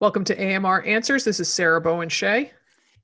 Welcome to AMR Answers. This is Sarah Bowen Shea.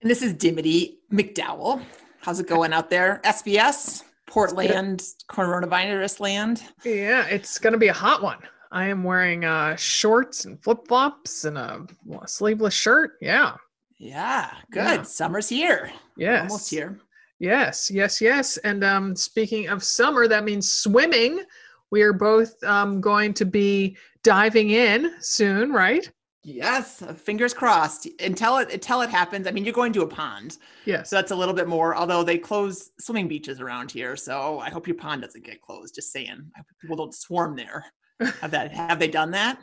And this is Dimity McDowell. How's it going out there? SBS, Portland, coronavirus land. Yeah, it's going to be a hot one. I am wearing uh, shorts and flip flops and a sleeveless shirt. Yeah. Yeah, good. Yeah. Summer's here. Yes. Almost here. Yes, yes, yes. And um, speaking of summer, that means swimming. We are both um, going to be diving in soon, right? Yes, fingers crossed. Until it until it happens. I mean, you're going to a pond. Yeah. So that's a little bit more. Although they close swimming beaches around here, so I hope your pond doesn't get closed. Just saying, people don't swarm there. Have that? have they done that?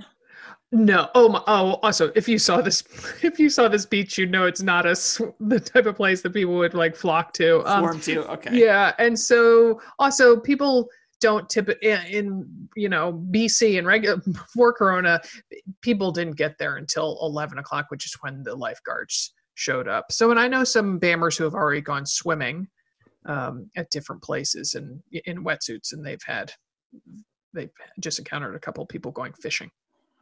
No. Oh my. Oh, also, if you saw this, if you saw this beach, you know it's not a the type of place that people would like flock to. Um, Swarm to. Okay. Yeah, and so also people don't tip in, in, you know BC and regular before Corona, people didn't get there until eleven o'clock, which is when the lifeguards showed up. So, and I know some Bammers who have already gone swimming um, at different places and in wetsuits, and they've had they've just encountered a couple people going fishing.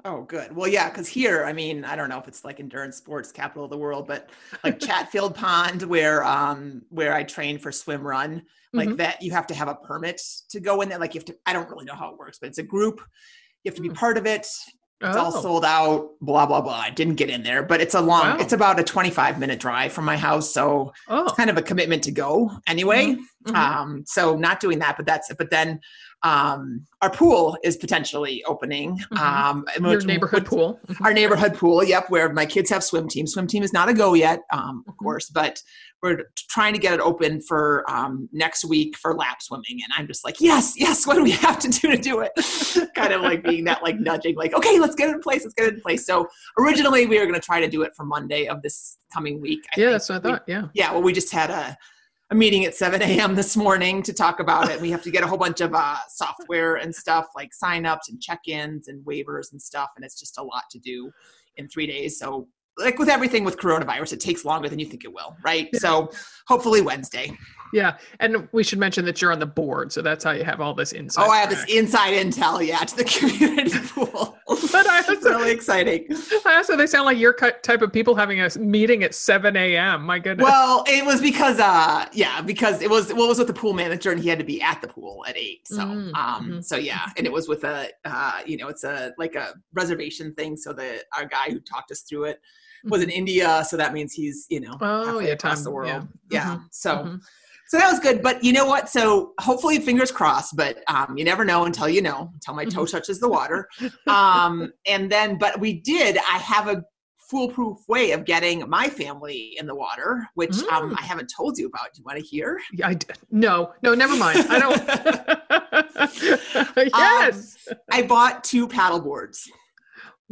Oh, good. Well, yeah, because here, I mean, I don't know if it's like endurance sports capital of the world, but like Chatfield Pond, where um where I train for swim run, like mm-hmm. that, you have to have a permit to go in there. Like you have to. I don't really know how it works, but it's a group. You have to be mm. part of it. It's oh. all sold out. Blah blah blah. I didn't get in there, but it's a long. Wow. It's about a twenty-five minute drive from my house, so oh. it's kind of a commitment to go anyway. Mm-hmm. Mm-hmm. Um, so not doing that, but that's. But then um, our pool is potentially opening. Mm-hmm. Um, Your neighborhood pool. Mm-hmm. Our neighborhood pool, yep, where my kids have swim team. Swim team is not a go yet, um, of mm-hmm. course, but we're trying to get it open for um, next week for lap swimming. And I'm just like, yes, yes, what do we have to do to do it? kind of like being that like nudging, like, okay, let's get it in place, let's get it in place. So originally we were going to try to do it for Monday of this coming week. I yeah, that's what I thought. We, yeah. Yeah. Well, we just had a, a meeting at 7 a.m. this morning to talk about it. We have to get a whole bunch of uh, software and stuff like signups and check-ins and waivers and stuff, and it's just a lot to do in three days. So like with everything with coronavirus, it takes longer than you think it will, right? Yeah. So hopefully Wednesday. Yeah, and we should mention that you're on the board, so that's how you have all this inside. Oh, I have this inside intel, yeah, to the community pool. but I also really exciting. I also they sound like your type of people having a meeting at 7 a.m. My goodness. Well, it was because, uh, yeah, because it was what well, was with the pool manager, and he had to be at the pool at eight. So, mm-hmm. um, mm-hmm. so yeah, and it was with a, uh, you know, it's a like a reservation thing. So the our guy who talked us through it was in mm-hmm. India, so that means he's you know oh yeah across time, the world. Yeah, yeah. Mm-hmm. so. Mm-hmm. So that was good, but you know what? So hopefully, fingers crossed. But um, you never know until you know, until my toe mm-hmm. touches the water. Um, and then, but we did. I have a foolproof way of getting my family in the water, which um, mm. um, I haven't told you about. Do you want to hear? Yeah, I no, no, never mind. I don't. yes, um, I bought two paddle boards.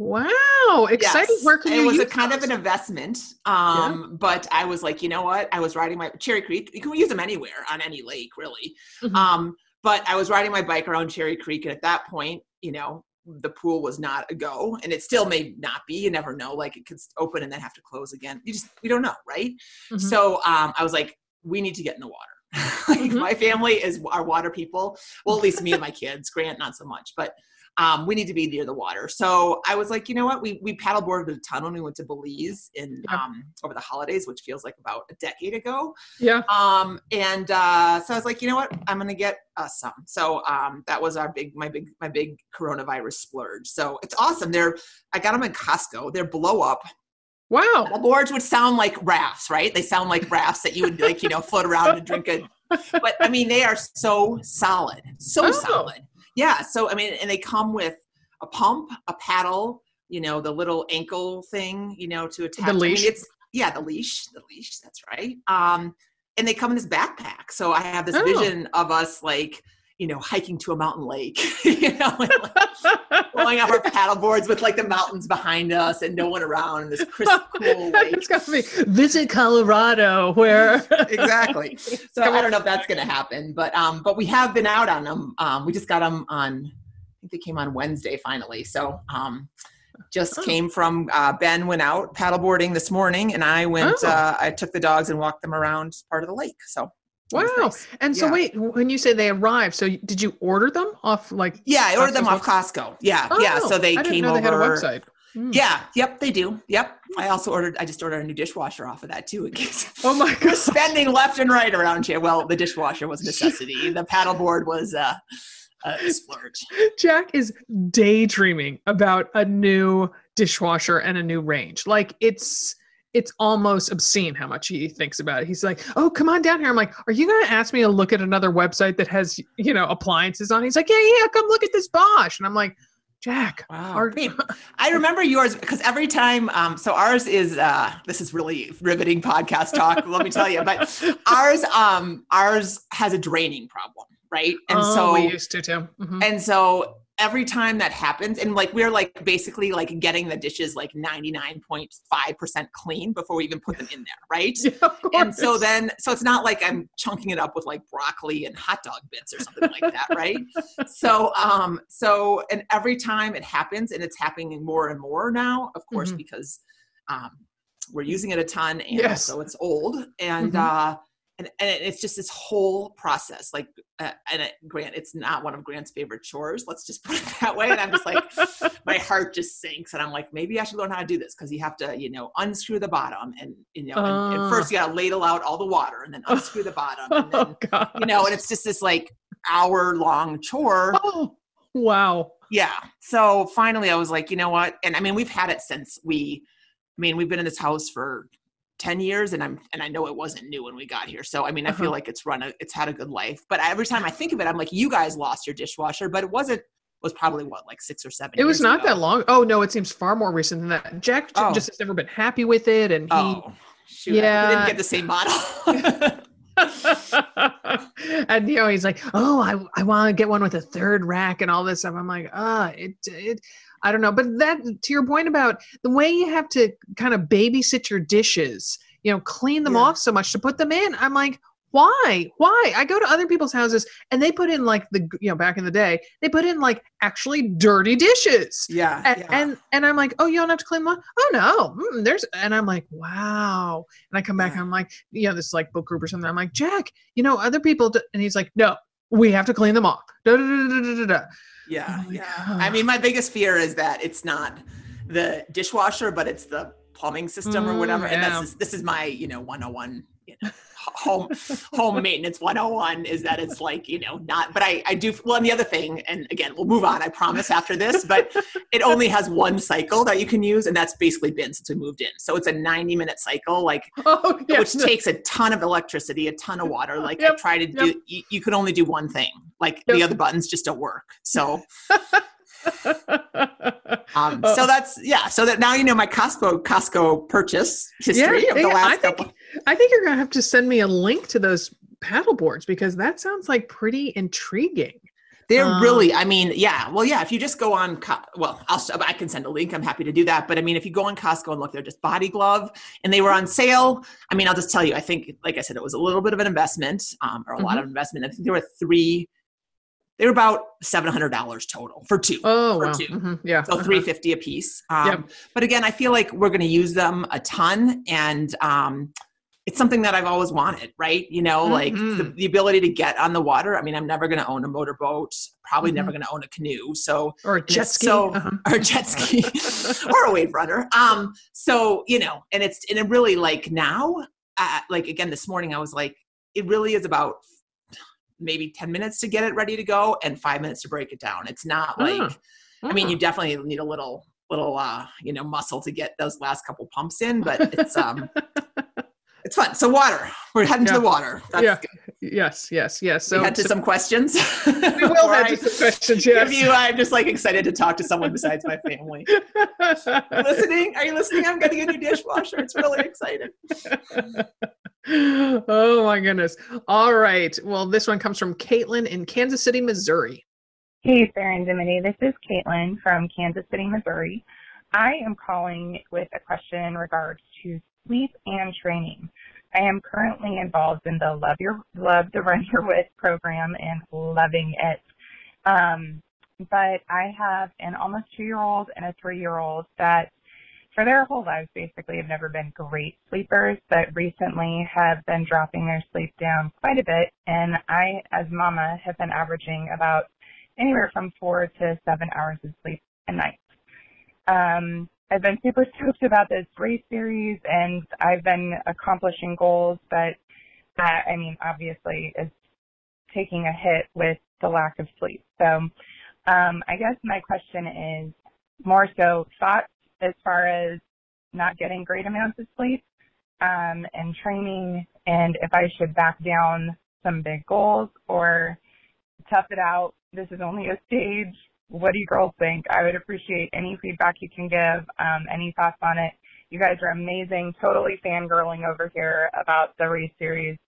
Wow, exciting! Yes. Where can you? It was a kind of an investment, um, yeah. but I was like, you know what? I was riding my Cherry Creek. You can use them anywhere on any lake, really. Mm-hmm. Um, but I was riding my bike around Cherry Creek, and at that point, you know, the pool was not a go, and it still may not be. You never know. Like it could open and then have to close again. You just we don't know, right? Mm-hmm. So um, I was like, we need to get in the water. like mm-hmm. my family is our water people. Well, at least me and my kids. Grant not so much, but um, we need to be near the water. So I was like, you know what? We we paddleboarded a ton when we went to Belize in yeah. um, over the holidays, which feels like about a decade ago. Yeah. Um, and uh, so I was like, you know what? I'm gonna get us some. So um, that was our big my big my big coronavirus splurge. So it's awesome. They're I got them in Costco. They're blow up. Wow. The boards would sound like rafts, right? They sound like rafts that you would like, you know, float around and drink it. But I mean, they are so solid, so oh. solid yeah so i mean and they come with a pump a paddle you know the little ankle thing you know to attach. The leash? I mean, it's yeah the leash the leash that's right. Um and they come in this backpack. So i have this oh. vision of us like you know hiking to a mountain lake you know like, blowing up our paddle boards with like the mountains behind us and no one around and this crisp cool lake it's got to be visit colorado where exactly so i don't know if that's going to happen but um but we have been out on them um we just got them on i think they came on wednesday finally so um just oh. came from uh, Ben went out paddleboarding this morning, and I went. Oh. Uh, I took the dogs and walked them around part of the lake. So Wow. Nice. And so yeah. wait, when you say they arrived, so did you order them off like Yeah, I ordered them off Costco. Yeah. Oh, yeah. So they came over. They had a website. Mm. Yeah. Yep. They do. Yep. I also ordered. I just ordered a new dishwasher off of that too, in case. Oh my god! spending left and right around here. Well, the dishwasher was a necessity. the paddleboard was uh, a splurge. Jack is daydreaming about a new dishwasher and a new range. Like it's it's almost obscene how much he thinks about it. He's like, "Oh, come on down here." I'm like, "Are you going to ask me to look at another website that has, you know, appliances on?" He's like, "Yeah, yeah, come look at this Bosch." And I'm like, Jack. Wow. Our- I remember yours because every time, um, so ours is, uh, this is really riveting podcast talk, let me tell you, but ours, um, ours has a draining problem, right? And oh, so we used to too. Mm-hmm. And so every time that happens and like we're like basically like getting the dishes like 99.5% clean before we even put them in there right yeah, and so then so it's not like i'm chunking it up with like broccoli and hot dog bits or something like that right so um so and every time it happens and it's happening more and more now of course mm-hmm. because um we're using it a ton and yes. so it's old and mm-hmm. uh and, and it's just this whole process like uh, and it, grant it's not one of grant's favorite chores let's just put it that way and i'm just like my heart just sinks and i'm like maybe i should learn how to do this because you have to you know unscrew the bottom and you know uh, and, and, first you gotta ladle out all the water and then unscrew the bottom and then oh, you know and it's just this like hour long chore. Oh, wow. Yeah so finally i was like you know what? And i mean we've had it since we I mean, we've been in this house for 10 years and i'm and i know it wasn't new when we got here so i mean i uh-huh. feel like it's run a it's had a good life but every time i think of it i'm like you guys lost your dishwasher but it wasn't was probably what like six or seven it was not ago. that long oh no it seems far more recent than that jack oh. just has never been happy with it and he oh, shoot, yeah we didn't get the same model and you know he's like oh i, I want to get one with a third rack and all this stuff i'm like ah it it I don't know. But that to your point about the way you have to kind of babysit your dishes, you know, clean them yeah. off so much to put them in. I'm like, why? Why? I go to other people's houses and they put in like the you know back in the day they put in like actually dirty dishes. Yeah. And yeah. and, and I'm like, oh, you don't have to clean them. Oh no, mm, there's and I'm like, wow. And I come back yeah. and I'm like, you know, this like book group or something. I'm like, Jack, you know, other people, do, and he's like, no, we have to clean them off. Da, da, da, yeah, oh yeah. God. I mean, my biggest fear is that it's not the dishwasher, but it's the plumbing system mm, or whatever. Yeah. And that's this is my, you know, 101 you know, home home maintenance 101 is that it's like you know not but i i do well and the other thing and again we'll move on i promise after this but it only has one cycle that you can use and that's basically been since we moved in so it's a 90 minute cycle like oh, which takes a ton of electricity a ton of water like yep, i try to yep. do you, you, can only do one thing like yep. the other buttons just don't work so um, so that's yeah. So that now you know my Costco Costco purchase history yeah, of the last I think, couple. I think you're gonna have to send me a link to those paddle boards because that sounds like pretty intriguing. They're um, really, I mean, yeah, well, yeah. If you just go on, well, I'll, I can send a link. I'm happy to do that. But I mean, if you go on Costco and look, they're just body glove, and they were on sale. I mean, I'll just tell you, I think, like I said, it was a little bit of an investment, um, or a mm-hmm. lot of investment. I think there were three they were about seven hundred dollars total for two. Oh, for wow. 2 mm-hmm. yeah, so uh-huh. three fifty a piece. Um, yep. But again, I feel like we're going to use them a ton, and um, it's something that I've always wanted, right? You know, mm-hmm. like the, the, ability to get on the water. I mean, I'm never going to own a motorboat. Probably mm-hmm. never going to own a canoe. So or a jet ski, so, uh-huh. or a jet ski, or a wave runner. Um, so you know, and it's and it really like now, uh, like again this morning, I was like, it really is about maybe 10 minutes to get it ready to go and five minutes to break it down. It's not like, mm. I mean, you definitely need a little, little, uh, you know, muscle to get those last couple pumps in, but it's, um, it's fun. So water, we're heading yeah. to the water. That's yeah. Good. Yes, yes, yes. So we head to so, some questions. We will head to some questions. Yes. you, I'm just like excited to talk to someone besides my family. listening? Are you listening? I'm getting a new dishwasher. It's really exciting oh my goodness. All right. Well, this one comes from Caitlin in Kansas City, Missouri. Hey, Sarah and Dimity. This is Caitlin from Kansas City, Missouri. I am calling with a question in regards to sleep and training. I am currently involved in the Love Your Love the Run You're With program and loving it. Um, but I have an almost two year old and a three year old that for their whole lives basically have never been great sleepers, but recently have been dropping their sleep down quite a bit. And I, as mama, have been averaging about anywhere from four to seven hours of sleep a night. Um, I've been super stoked about this race series and I've been accomplishing goals, but that, I mean, obviously is taking a hit with the lack of sleep. So, um, I guess my question is more so thoughts as far as not getting great amounts of sleep, um, and training and if I should back down some big goals or tough it out. This is only a stage what do you girls think? I would appreciate any feedback you can give, um, any thoughts on it. You guys are amazing, totally fangirling over here about the race series.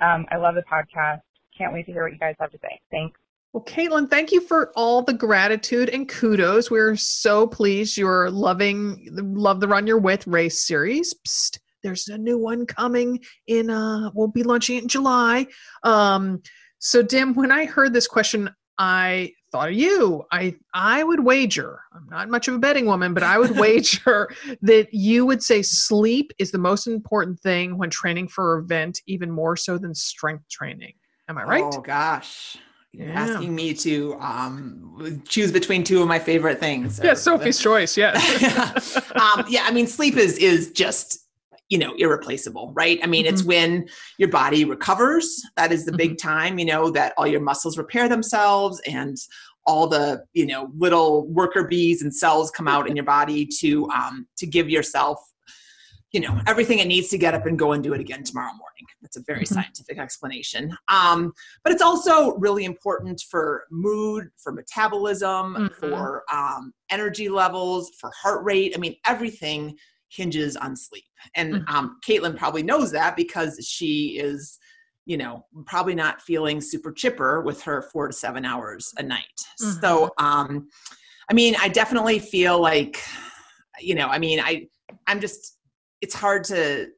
Um, I love the podcast. Can't wait to hear what you guys have to say. Thanks. Well, Caitlin, thank you for all the gratitude and kudos. We're so pleased you're loving Love the Run You're With race series. Psst, there's a new one coming in, uh, we'll be launching it in July. Um, so, Dim, when I heard this question, I thought of you. I I would wager. I'm not much of a betting woman, but I would wager that you would say sleep is the most important thing when training for an event, even more so than strength training. Am I right? Oh gosh. You're yeah. asking me to um, choose between two of my favorite things. Yeah, Sophie's choice. Yes. yeah. Um, yeah. I mean, sleep is is just you know irreplaceable right i mean mm-hmm. it's when your body recovers that is the mm-hmm. big time you know that all your muscles repair themselves and all the you know little worker bees and cells come out in your body to um, to give yourself you know everything it needs to get up and go and do it again tomorrow morning that's a very mm-hmm. scientific explanation um, but it's also really important for mood for metabolism mm-hmm. for um, energy levels for heart rate i mean everything hinges on sleep. And mm-hmm. um, Caitlin probably knows that because she is, you know, probably not feeling super chipper with her four to seven hours a night. Mm-hmm. So, um, I mean, I definitely feel like, you know, I mean, I, I'm just, it's hard to,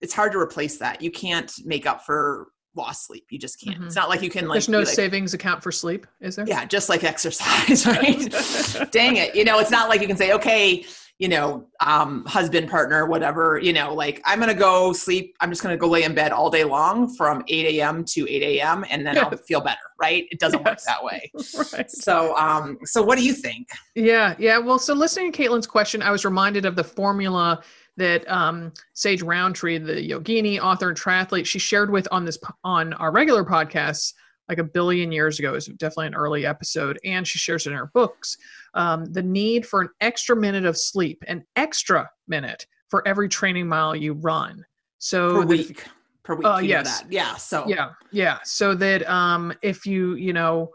it's hard to replace that. You can't make up for lost sleep. You just can't. Mm-hmm. It's not like you can like. There's no like, savings account for sleep, is there? Yeah, just like exercise, right? Dang it! You know, it's not like you can say, okay, you know, um, husband, partner, whatever, you know, like I'm going to go sleep. I'm just going to go lay in bed all day long from 8 a.m. to 8 a.m. and then yes. I'll feel better. Right. It doesn't yes. work that way. right. So, um, so what do you think? Yeah. Yeah. Well, so listening to Caitlin's question, I was reminded of the formula that um, Sage Rountree, the yogini author and triathlete, she shared with on this on our regular podcasts like a billion years ago. It was definitely an early episode, and she shares it in her books. Um, the need for an extra minute of sleep, an extra minute for every training mile you run. So per week, per week. Uh, yes, yeah. So yeah, yeah. So that um, if you you know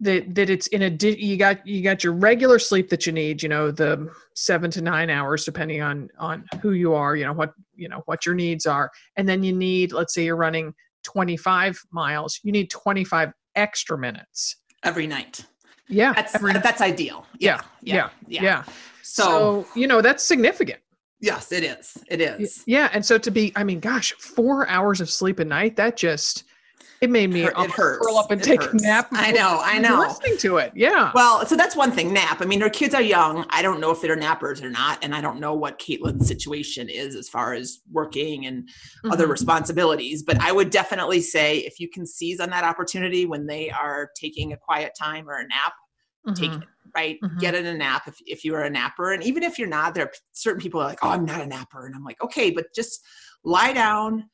that that it's in a di- you got you got your regular sleep that you need you know the seven to nine hours depending on on who you are you know what you know what your needs are and then you need let's say you're running 25 miles, you need 25 extra minutes every night. Yeah. That's, that's ideal. Yeah. Yeah. Yeah. yeah. yeah. So, so, you know, that's significant. Yes, it is. It is. Yeah. And so to be, I mean, gosh, four hours of sleep a night, that just, it made me it, it hurts. curl up and it take hurts. a nap. I know, I know. Listening to it, yeah. Well, so that's one thing. Nap. I mean, her kids are young. I don't know if they're nappers or not, and I don't know what Caitlin's situation is as far as working and mm-hmm. other responsibilities. But I would definitely say if you can seize on that opportunity when they are taking a quiet time or a nap, mm-hmm. take it right? Mm-hmm. Get in a nap if, if you are a napper. And even if you're not, there are certain people are like, oh, I'm not a napper. And I'm like, okay, but just lie down,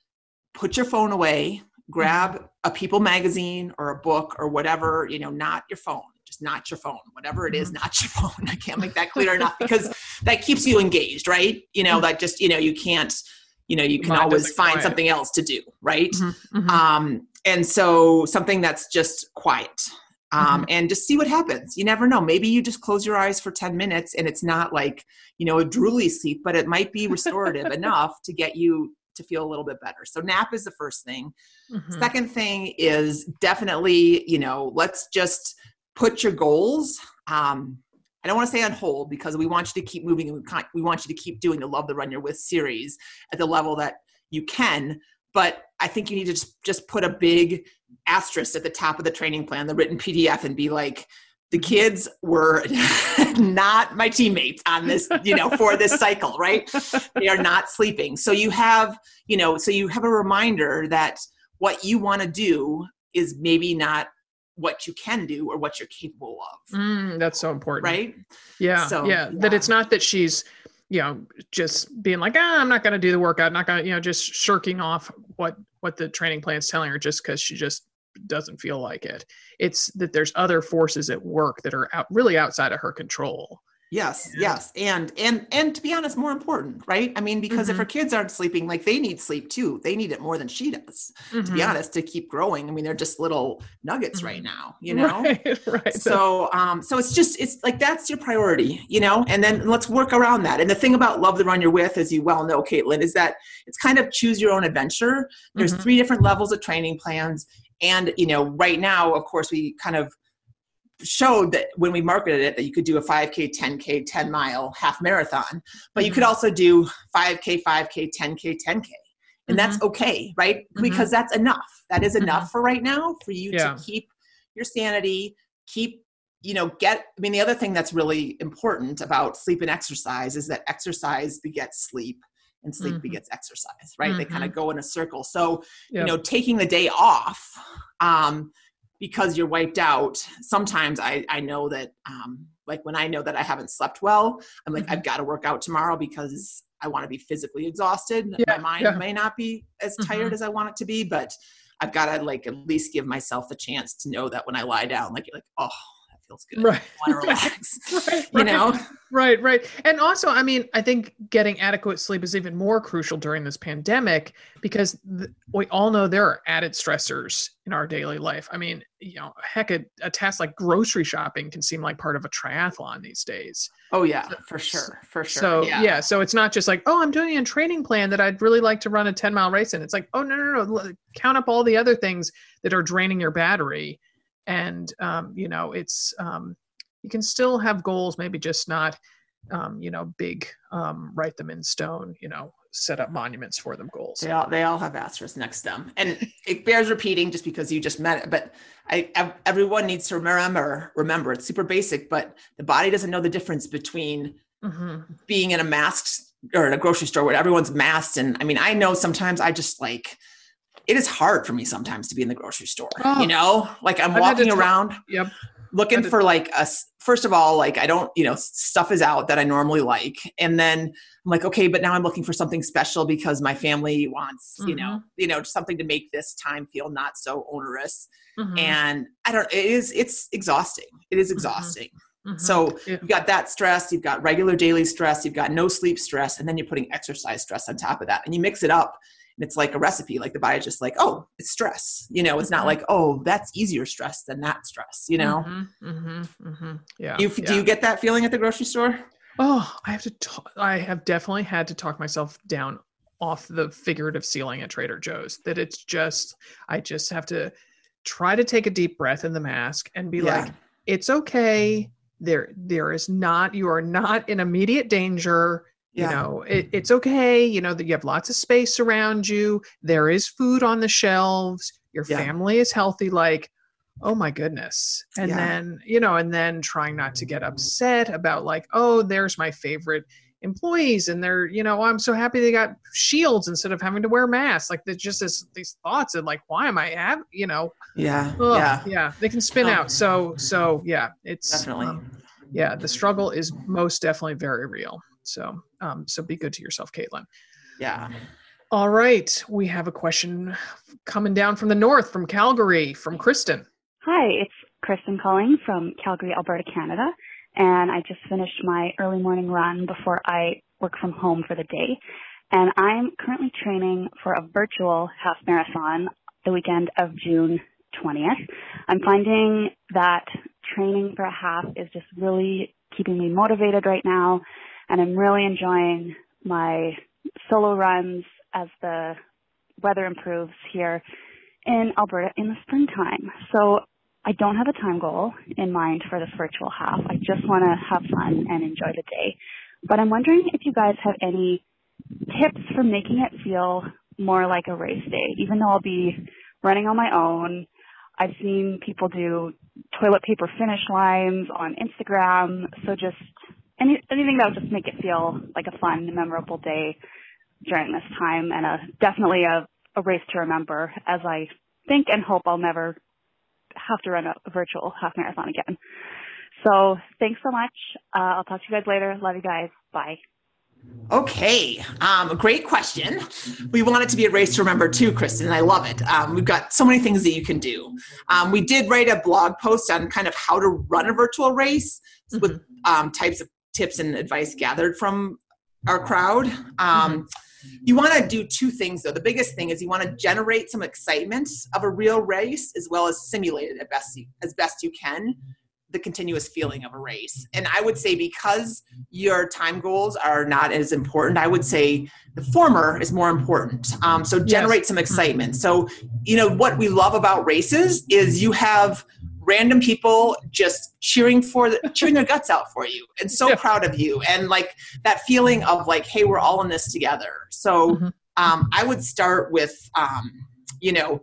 put your phone away, grab a people magazine or a book or whatever you know not your phone just not your phone whatever it is mm-hmm. not your phone i can't make that clear enough because that keeps you engaged right you know that just you know you can't you know you can always find quiet. something else to do right mm-hmm, mm-hmm. um and so something that's just quiet um, mm-hmm. and just see what happens. You never know. Maybe you just close your eyes for 10 minutes and it's not like, you know, a drooly sleep, but it might be restorative enough to get you to feel a little bit better. So nap is the first thing. Mm-hmm. Second thing is definitely, you know, let's just put your goals. Um, I don't want to say on hold because we want you to keep moving and we, we want you to keep doing the Love the Run You're With series at the level that you can. But I think you need to just, just put a big asterisk at the top of the training plan, the written PDF, and be like, the kids were not my teammates on this you know for this cycle right? They are not sleeping. So you have you know so you have a reminder that what you want to do is maybe not what you can do or what you're capable of. Mm, that's so important. Right? Yeah, so, yeah yeah. that it's not that she's you know, just being like, ah, I'm not going to do the workout, I'm not going to, you know, just shirking off what what the training plan's telling her just because she just doesn't feel like it. It's that there's other forces at work that are out really outside of her control. Yes, yeah. yes. And and and to be honest, more important, right? I mean, because mm-hmm. if her kids aren't sleeping, like they need sleep too. They need it more than she does, mm-hmm. to be mm-hmm. honest, to keep growing. I mean, they're just little nuggets mm-hmm. right now, you know? Right, right. So um, so it's just it's like that's your priority, you know, and then let's work around that. And the thing about Love the Run You're With, as you well know, Caitlin, is that it's kind of choose your own adventure. There's mm-hmm. three different levels of training plans. And you know, right now, of course, we kind of showed that when we marketed it that you could do a 5k 10k 10 mile half marathon but you could mm-hmm. also do 5k 5k 10k 10k and mm-hmm. that's okay right mm-hmm. because that's enough that is enough mm-hmm. for right now for you yeah. to keep your sanity keep you know get i mean the other thing that's really important about sleep and exercise is that exercise begets sleep and sleep mm-hmm. begets exercise right they kind of mm-hmm. go in a circle so yep. you know taking the day off um, because you're wiped out sometimes i i know that um like when i know that i haven't slept well i'm like mm-hmm. i've got to work out tomorrow because i want to be physically exhausted yeah, my mind yeah. may not be as tired mm-hmm. as i want it to be but i've got to like at least give myself a chance to know that when i lie down like you're like oh feels good. Right. I want to relax. right, you know? Right, right. And also, I mean, I think getting adequate sleep is even more crucial during this pandemic because th- we all know there are added stressors in our daily life. I mean, you know, heck, a, a, task like grocery shopping can seem like part of a triathlon these days. Oh yeah, for sure, for sure. So yeah. yeah. so it's not just like, oh, I'm doing a training plan that I'd really like to run a 10 mile race in. It's like, oh no, no, no, count up all the other things that are draining your battery and um, you know it's um, you can still have goals maybe just not um, you know big um, write them in stone you know set up monuments for them goals they all they all have asterisks next to them and it bears repeating just because you just met it but I, I, everyone needs to remember remember it's super basic but the body doesn't know the difference between mm-hmm. being in a masked or in a grocery store where everyone's masked and i mean i know sometimes i just like it is hard for me sometimes to be in the grocery store. Oh, you know, like I'm walking around, yep. looking for like a. First of all, like I don't, you know, stuff is out that I normally like, and then I'm like, okay, but now I'm looking for something special because my family wants, mm-hmm. you know, mm-hmm. you know, something to make this time feel not so onerous. Mm-hmm. And I don't. It is. It's exhausting. It is mm-hmm. exhausting. Mm-hmm. So yeah. you've got that stress, you've got regular daily stress, you've got no sleep stress, and then you're putting exercise stress on top of that, and you mix it up and it's like a recipe like the body's just like oh it's stress you know it's not mm-hmm. like oh that's easier stress than that stress you know mm-hmm, mm-hmm, mm-hmm. yeah you, yeah. do you get that feeling at the grocery store oh i have to talk, i have definitely had to talk myself down off the figurative ceiling at trader joe's that it's just i just have to try to take a deep breath in the mask and be yeah. like it's okay there there is not you are not in immediate danger yeah. you know it, it's okay you know that you have lots of space around you there is food on the shelves your yeah. family is healthy like oh my goodness and yeah. then you know and then trying not to get upset about like oh there's my favorite employees and they're you know i'm so happy they got shields instead of having to wear masks like there's just this, these thoughts and like why am i have you know yeah ugh, yeah yeah they can spin oh. out so so yeah it's definitely um, yeah the struggle is most definitely very real so, um, so be good to yourself, Caitlin. Yeah. All right. We have a question coming down from the north, from Calgary, from Kristen. Hi, it's Kristen calling from Calgary, Alberta, Canada. And I just finished my early morning run before I work from home for the day. And I'm currently training for a virtual half marathon the weekend of June 20th. I'm finding that training for a half is just really keeping me motivated right now and I'm really enjoying my solo runs as the weather improves here in Alberta in the springtime. So I don't have a time goal in mind for this virtual half. I just want to have fun and enjoy the day. But I'm wondering if you guys have any tips for making it feel more like a race day, even though I'll be running on my own. I've seen people do toilet paper finish lines on Instagram. So just any, anything that would just make it feel like a fun, memorable day during this time and a, definitely a, a race to remember as I think and hope I'll never have to run a, a virtual half marathon again. So thanks so much. Uh, I'll talk to you guys later. Love you guys. Bye. Okay, um, great question. We want it to be a race to remember too, Kristen, I love it. Um, we've got so many things that you can do. Um, we did write a blog post on kind of how to run a virtual race mm-hmm. with um, types of tips and advice gathered from our crowd. Um, mm-hmm. You want to do two things though. The biggest thing is you want to generate some excitement of a real race as well as simulate it best as best you can the continuous feeling of a race. And I would say because your time goals are not as important, I would say the former is more important. Um, so generate yes. some excitement. So, you know, what we love about races is you have random people just cheering for the, cheering their guts out for you and so yeah. proud of you. And like that feeling of like hey we're all in this together. So mm-hmm. um, i would start with um, you know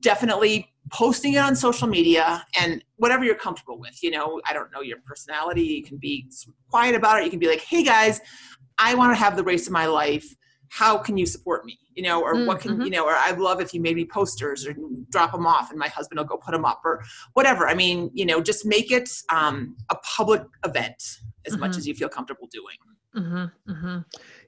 definitely posting it on social media and whatever you're comfortable with you know. I don't know your personality. You can be quiet about it. You can be like hey guys i want to have the race of my life how can you support me you know or mm, what can mm-hmm. you know or i'd love if you made me posters or drop them off and my husband will go put them up or whatever i mean you know just make it um, a public event as mm-hmm. much as you feel comfortable doing Mm-hmm, mm-hmm.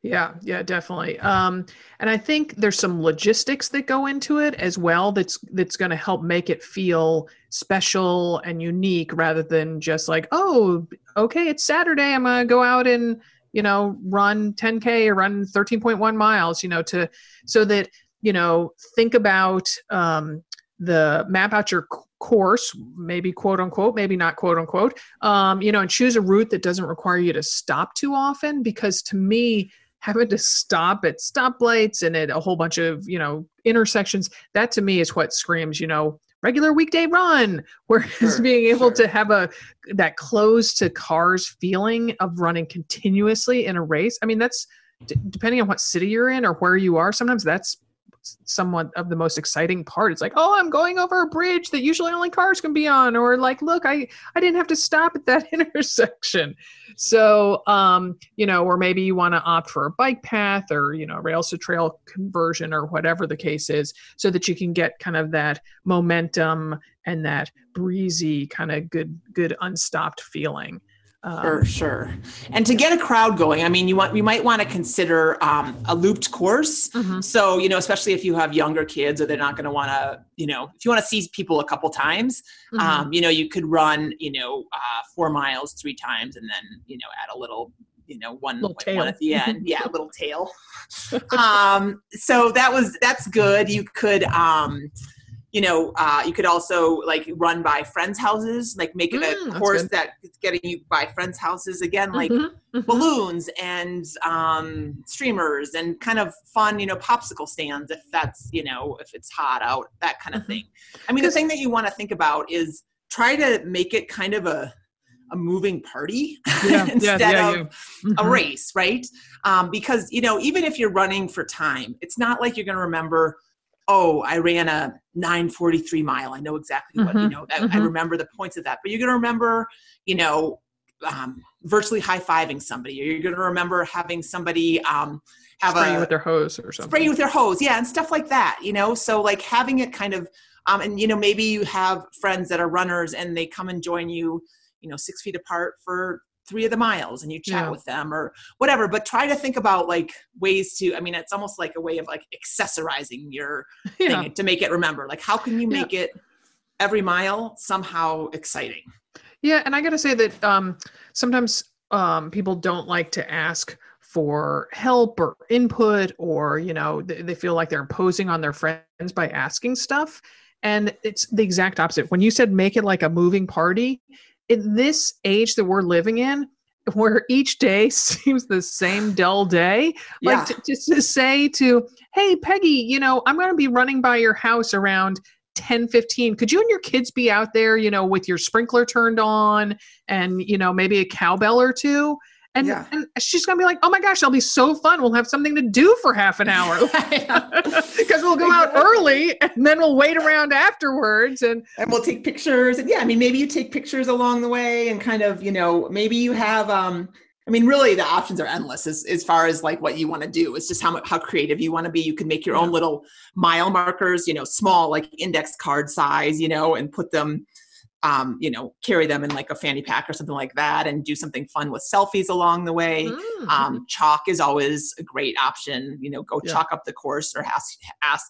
Yeah, yeah, definitely. Um, and I think there's some logistics that go into it as well. That's that's going to help make it feel special and unique, rather than just like, oh, okay, it's Saturday. I'm gonna go out and you know run 10k or run 13.1 miles. You know, to so that you know think about um, the map out your course, maybe quote unquote, maybe not quote unquote, um, you know, and choose a route that doesn't require you to stop too often. Because to me, having to stop at stoplights and at a whole bunch of, you know, intersections, that to me is what screams, you know, regular weekday run whereas sure, being able sure. to have a that close to cars feeling of running continuously in a race i mean that's d- depending on what city you're in or where you are sometimes that's somewhat of the most exciting part. It's like, oh, I'm going over a bridge that usually only cars can be on, or like, look, I I didn't have to stop at that intersection. So, um, you know, or maybe you want to opt for a bike path or you know, rails to trail conversion or whatever the case is, so that you can get kind of that momentum and that breezy kind of good good unstopped feeling. Um, sure, sure. And to get a crowd going, I mean, you want you might want to consider um, a looped course. Mm-hmm. So you know, especially if you have younger kids, or they're not going to want to, you know, if you want to see people a couple times, mm-hmm. um, you know, you could run, you know, uh, four miles three times, and then you know, add a little you know one, one at the end yeah a little tail um so that was that's good you could um you know, uh, you could also like run by friends' houses, like make it mm, a course that's getting you by friends' houses again, like mm-hmm, mm-hmm. balloons and um, streamers and kind of fun, you know, popsicle stands if that's, you know, if it's hot out, that kind of mm-hmm. thing. I mean, the thing that you want to think about is try to make it kind of a a moving party yeah, instead yeah, yeah, of mm-hmm. a race, right? Um, because you know, even if you're running for time, it's not like you're going to remember oh, I ran a 943 mile. I know exactly what, mm-hmm. you know, that, mm-hmm. I remember the points of that. But you're going to remember, you know, um, virtually high fiving somebody, or you're going to remember having somebody um, have spray a, you with their hose or something. Spray you with their hose, yeah, and stuff like that, you know. So, like having it kind of, um, and you know, maybe you have friends that are runners and they come and join you, you know, six feet apart for three of the miles and you chat yeah. with them or whatever but try to think about like ways to i mean it's almost like a way of like accessorizing your yeah. thing to make it remember like how can you make yeah. it every mile somehow exciting yeah and i gotta say that um sometimes um people don't like to ask for help or input or you know they, they feel like they're imposing on their friends by asking stuff and it's the exact opposite when you said make it like a moving party in this age that we're living in, where each day seems the same dull day, like to, just to say to, hey, Peggy, you know, I'm going to be running by your house around 10 15 could you and your kids be out there you know with your sprinkler turned on and you know maybe a cowbell or two and, yeah. and she's gonna be like, "Oh my gosh, that'll be so fun! We'll have something to do for half an hour because we'll go out early and then we'll wait around afterwards and and we'll take pictures. And yeah, I mean, maybe you take pictures along the way and kind of, you know, maybe you have um, I mean, really, the options are endless as, as far as like what you want to do. It's just how how creative you want to be. You can make your own little mile markers, you know, small like index card size, you know, and put them um, you know, carry them in like a fanny pack or something like that and do something fun with selfies along the way. Mm-hmm. Um, chalk is always a great option. You know, go Yeah. chalk up the course or ask, ask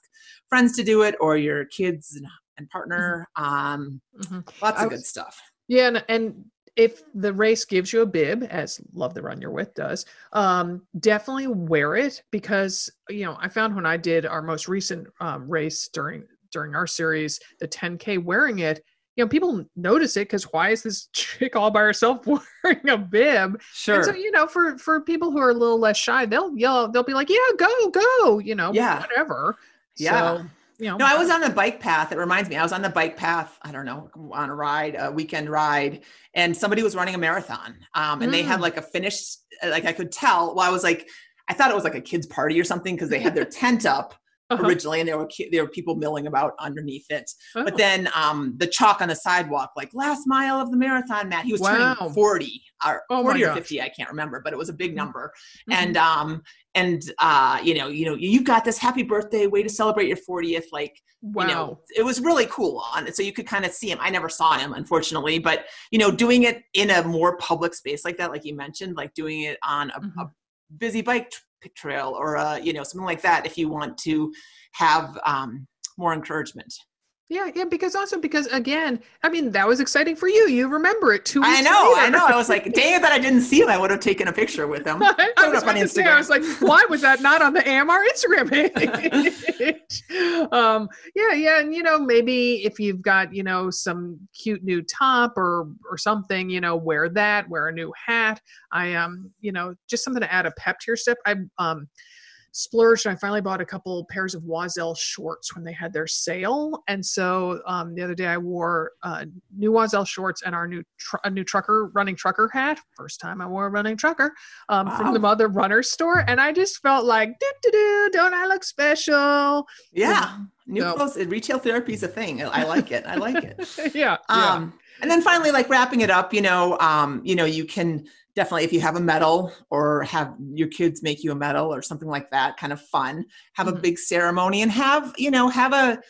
friends to do it or your kids and, and partner. Um, Mhm. lots of was- good stuff. Yeah, and, and if the race gives you a bib, as Love the Run You're With does, um, definitely wear it because you know I found when I did our most recent um, race during during our series, the 10K, wearing it. You know, people notice it because why is this chick all by herself wearing a bib? Sure. And so, you know, for for people who are a little less shy, they'll yell, they'll be like, "Yeah, go, go," you know, Yeah. whatever. Yeah. So, you know, No, I was on the bike path. It reminds me, I was on the bike path. I don't know, on a ride, a weekend ride, and somebody was running a marathon. Um, and they had Mm. like a finish, like I could tell. Well, I was like, I thought it was like a kids' party or something because they had their tent up Uh-huh. originally, and there were there were people milling about underneath it. Oh. But then um, the chalk on the sidewalk, like last mile of the marathon, Matt. He was Wow. turning forty or Oh forty or gosh. fifty, I can't remember, but it was a big Mhm. number Mhm. and um and uh you know you know you got this happy birthday way to celebrate your 40th like wow. you know it was really cool on it so you could kind of see him i never saw him unfortunately but you know doing it in a more public space like that like you mentioned like doing it on a, a Mhm. busy bike trail or uh you know something like that if you want to have um more encouragement Yeah, yeah, because also because again, I mean, that was exciting for you. You remember it two weeks i know i know i was like dang it that i didn't see him i would have taken a picture with him I, was up on to say, I was like, why was that not on the AMR Instagram page? um, yeah, yeah, and you know, maybe if you've got you know some cute new top or or something, you know, wear that. Wear a new hat. I um, you know, just something to add a pep to your step. I um splurged and I finally bought a couple pairs of Oiselle shorts when they had their sale. And so um, the other day I wore uh, new Oiselle shorts and our new tr- a new trucker running trucker hat. First time I wore a running trucker um, from the Wow. Mother Runner store, and I just felt like, do do do, don't I look special? yeah new So- clothes retail therapy is a thing i like it i like it yeah, yeah. um and then finally like wrapping it up you know um you know you can definitely if you have a medal or have your kids make you a medal or something like that kind of fun. Have a Mhm. big ceremony and have you know have a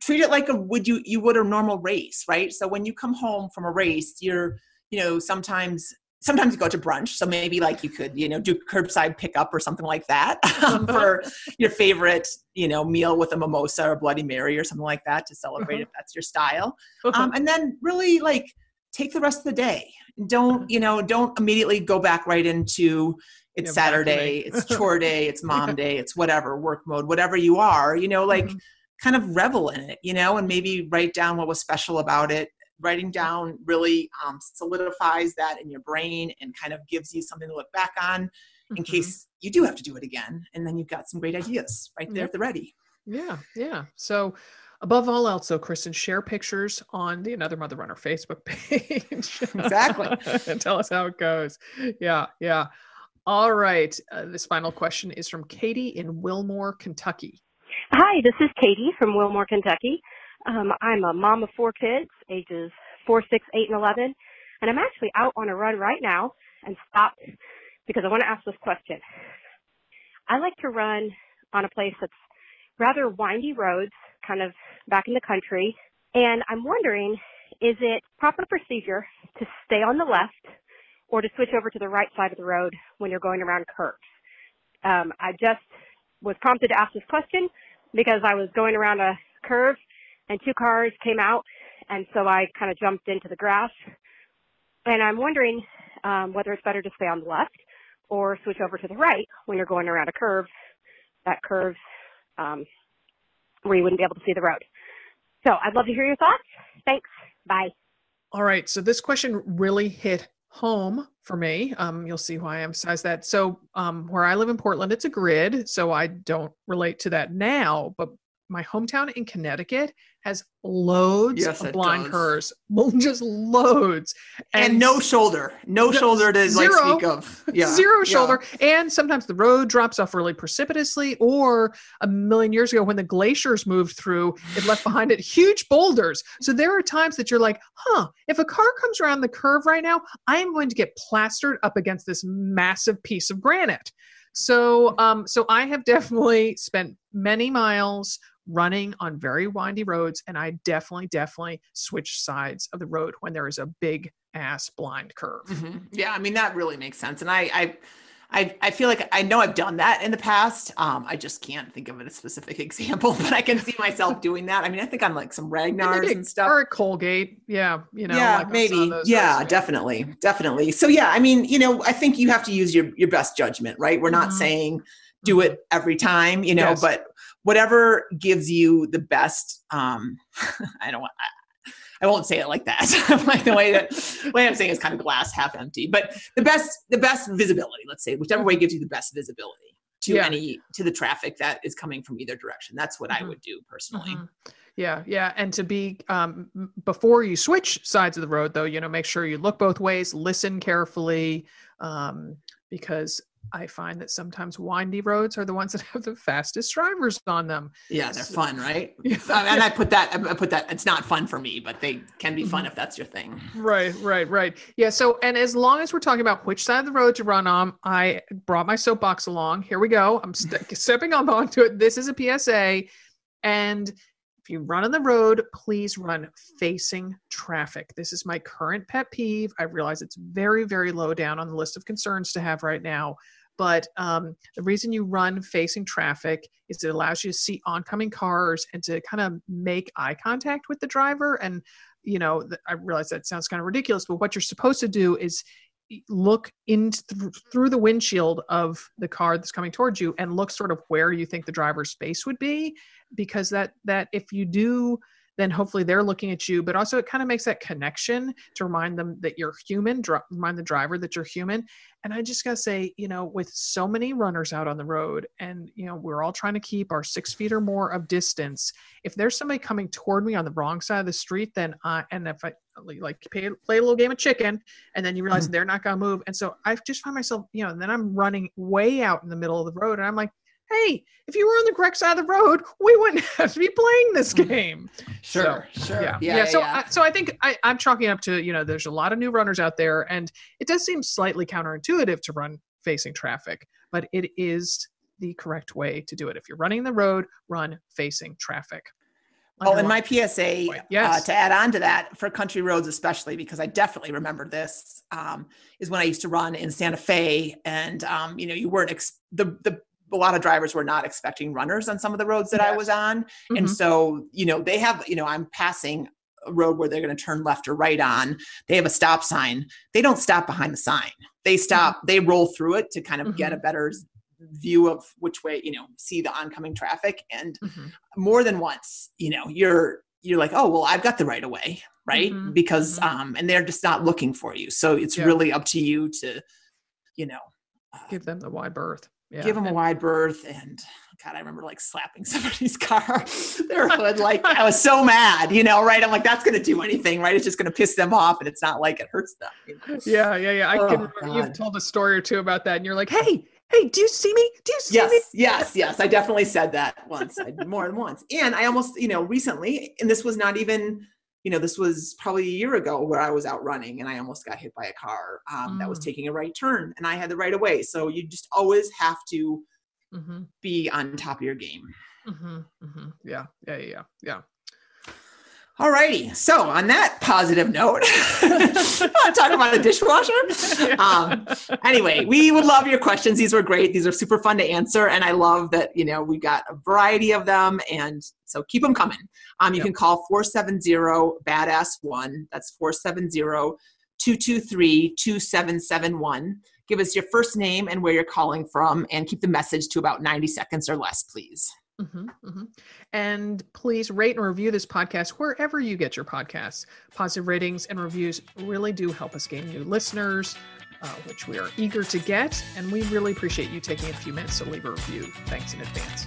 treat it like a would you you would a normal race right? So when you come home from a race you're you know sometimes sometimes you go to brunch so maybe like you could you know do curbside pickup or something like that um, for your favorite you know meal with a mimosa or bloody mary or something like that to celebrate Uh-huh. if that's your style. Um, and then really like take the rest of the day don't you know don't immediately go back right into it's Yeah, saturday it's chore day it's mom day it's whatever work mode whatever you are you know like Mhm. kind of revel in it you know and maybe write down what was special about it writing down really um, solidifies that in your brain and kind of gives you something to look back on in Mhm. case you do have to do it again and then you've got some great ideas right there Yep. at the ready Yeah, yeah. So above all else, though, Kristen, share pictures on the Another Mother Runner Facebook page. Exactly. and tell us how it goes. Yeah, yeah. All right. Uh, this final question is from Katie in Wilmore, Kentucky. Hi, this is Katie from Wilmore, Kentucky. Um, I'm a mom of four kids, ages four, six, eight, and 11, and I'm actually out on a run right now and stopped because I want to ask this question. I like to run on a place that's rather windy roads, kind of back in the country, and I'm wondering, is it proper procedure to stay on the left or to switch over to the right side of the road when you're going around curves? Um, I just was prompted to ask this question because I was going around a curve and two cars came out and so I kind of jumped into the grass. And I'm wondering um, whether it's better to stay on the left or switch over to the right when you're going around a curve, that curve um, where you wouldn't be able to see the road. So I'd love to hear your thoughts. Thanks. Bye. All right. So this question really hit home for me. Um, you'll see why I emphasize that. So um, where I live in Portland, it's a grid, so I don't relate to that now. But my hometown in Connecticut has loads Yes, of does. curves, just loads, and, no shoulder no No, shoulder to like zero. speak of yeah zero yeah. shoulder and sometimes the road drops off really precipitously or a million years ago when the glaciers moved through it left behind it huge boulders so there are times that you're like huh if a car comes around the curve right now i am going to get plastered up against this massive piece of granite So, um, so I have definitely spent many miles running on very windy roads, and I definitely, definitely switch sides of the road when there is a big ass blind curve. Mm-hmm. Yeah, I mean that really makes sense, and I, I I, I feel like I know I've done that in the past. Um, I just can't think of a specific example, but I can see myself doing that. I mean, I think I'm like some Ragnars and stuff. Or Colgate. Yeah. You know, yeah, like maybe. Yeah, definitely. Definitely. So yeah, I mean, you know, I think you have to use your, your best judgment, right? We're not mm-hmm. saying do it every time, you know, yes. but whatever gives you the best, um, I don't want, I won't say it like that. like the way that the way I'm saying is kind of glass half empty. But the best the best visibility, let's say, whichever way gives you the best visibility to yeah. any to the traffic that is coming from either direction. That's what mm-hmm. I would do personally. Mm-hmm. Yeah, yeah, and to be um, before you switch sides of the road, though, you know, make sure you look both ways, listen carefully, um, because I find that sometimes windy roads are the ones that have the fastest drivers on them. Yeah, they're so, fun, right? Yeah. and I put that, I put that, it's not fun for me, but they can be fun mm-hmm. if that's your thing. Right, right, right. Yeah. So, and as long as we're talking about which side of the road to run on, I brought my soapbox along. Here we go. I'm st- stepping on onto it. This is a PSA. And if you run on the road, please run facing traffic. This is my current pet peeve. I realize it's very, very low down on the list of concerns to have right now. But um, the reason you run facing traffic is it allows you to see oncoming cars and to kind of make eye contact with the driver. And, you know, I realize that sounds kind of ridiculous, but what you're supposed to do is look in through the windshield of the car that's coming towards you and look sort of where you think the driver's space would be because that that if you do then hopefully they're looking at you but also it kind of makes that connection to remind them that you're human dr- remind the driver that you're human. And i just gotta say you know with so many runners out on the road and you know we're all trying to keep our six feet or more of distance if there's somebody coming toward me on the wrong side of the street then i and if i like play, play a little game of chicken and then you realize mm-hmm. they're not gonna move and so i just find myself you know and then i'm running way out in the middle of the road and i'm like hey, if you were on the correct side of the road, we wouldn't have to be playing this mm. game. Sure, so, sure. Yeah, yeah. yeah so, yeah. I, so I think I, I'm chalking up to you know, there's a lot of new runners out there, and it does seem slightly counterintuitive to run facing traffic, but it is the correct way to do it. If you're running the road, run facing traffic. Oh, and my PSA uh, yes. Uh, to add on to that for country roads, especially because I definitely remember this, um, is when I used to run in Santa Fe, and um, you know you weren't ex- the the a lot of drivers were not expecting runners on some of the roads that yes. I was on. Mm-hmm. And so, you know, they have, you know, I'm passing a road where they're going to turn left or right on. They have a stop sign. They don't stop behind the sign. They stop, mm-hmm. they roll through it to kind of mm-hmm. get a better view of which way, you know, see the oncoming traffic. And mm-hmm. more than once, you know, you're, you're like, oh, well, I've got the right of way, right? Mm-hmm. Because, mm-hmm. um, and they're just not looking for you. So it's yeah. really up to you to, you know, give them the wide berth yeah. give them a wide berth and god i remember like slapping somebody's car their hood like i was so mad you know right i'm like that's going to do anything right it's just going to piss them off and it's not like it hurts them you know? yeah yeah yeah i oh, can remember you've told a story or two about that and you're like hey hey do you see me do you see yes, me yes yes i definitely said that once more than once and i almost you know recently and this was not even you know, this was probably a year ago where I was out running and I almost got hit by a car um, mm. that was mm. taking a right turn and I had the right of way. So you just always have to mm-hmm. be on top of your game. Mm-hmm. Mm-hmm. Yeah, yeah, yeah, yeah. All righty. So on that positive note, talk about a dishwasher. Um, anyway, we would love your questions. These were great. These are super fun to answer, and I love that you know we got a variety of them, and so keep them coming. Um, you yep. can call 470 badass one. That's 470 223 2771. Give us your first name and where you're calling from, and keep the message to about 90 seconds or less, please. Mm-hmm, mm-hmm. And please rate and review this podcast wherever you get your podcasts. Positive ratings and reviews really do help us gain new listeners, uh, which we are eager to get. And we really appreciate you taking a few minutes to leave a review. Thanks in advance.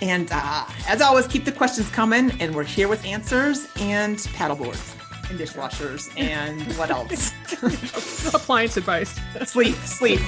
And uh, as always, keep the questions coming, and we're here with answers and paddleboards and dishwashers and what else? Appliance advice. sleep, sleep.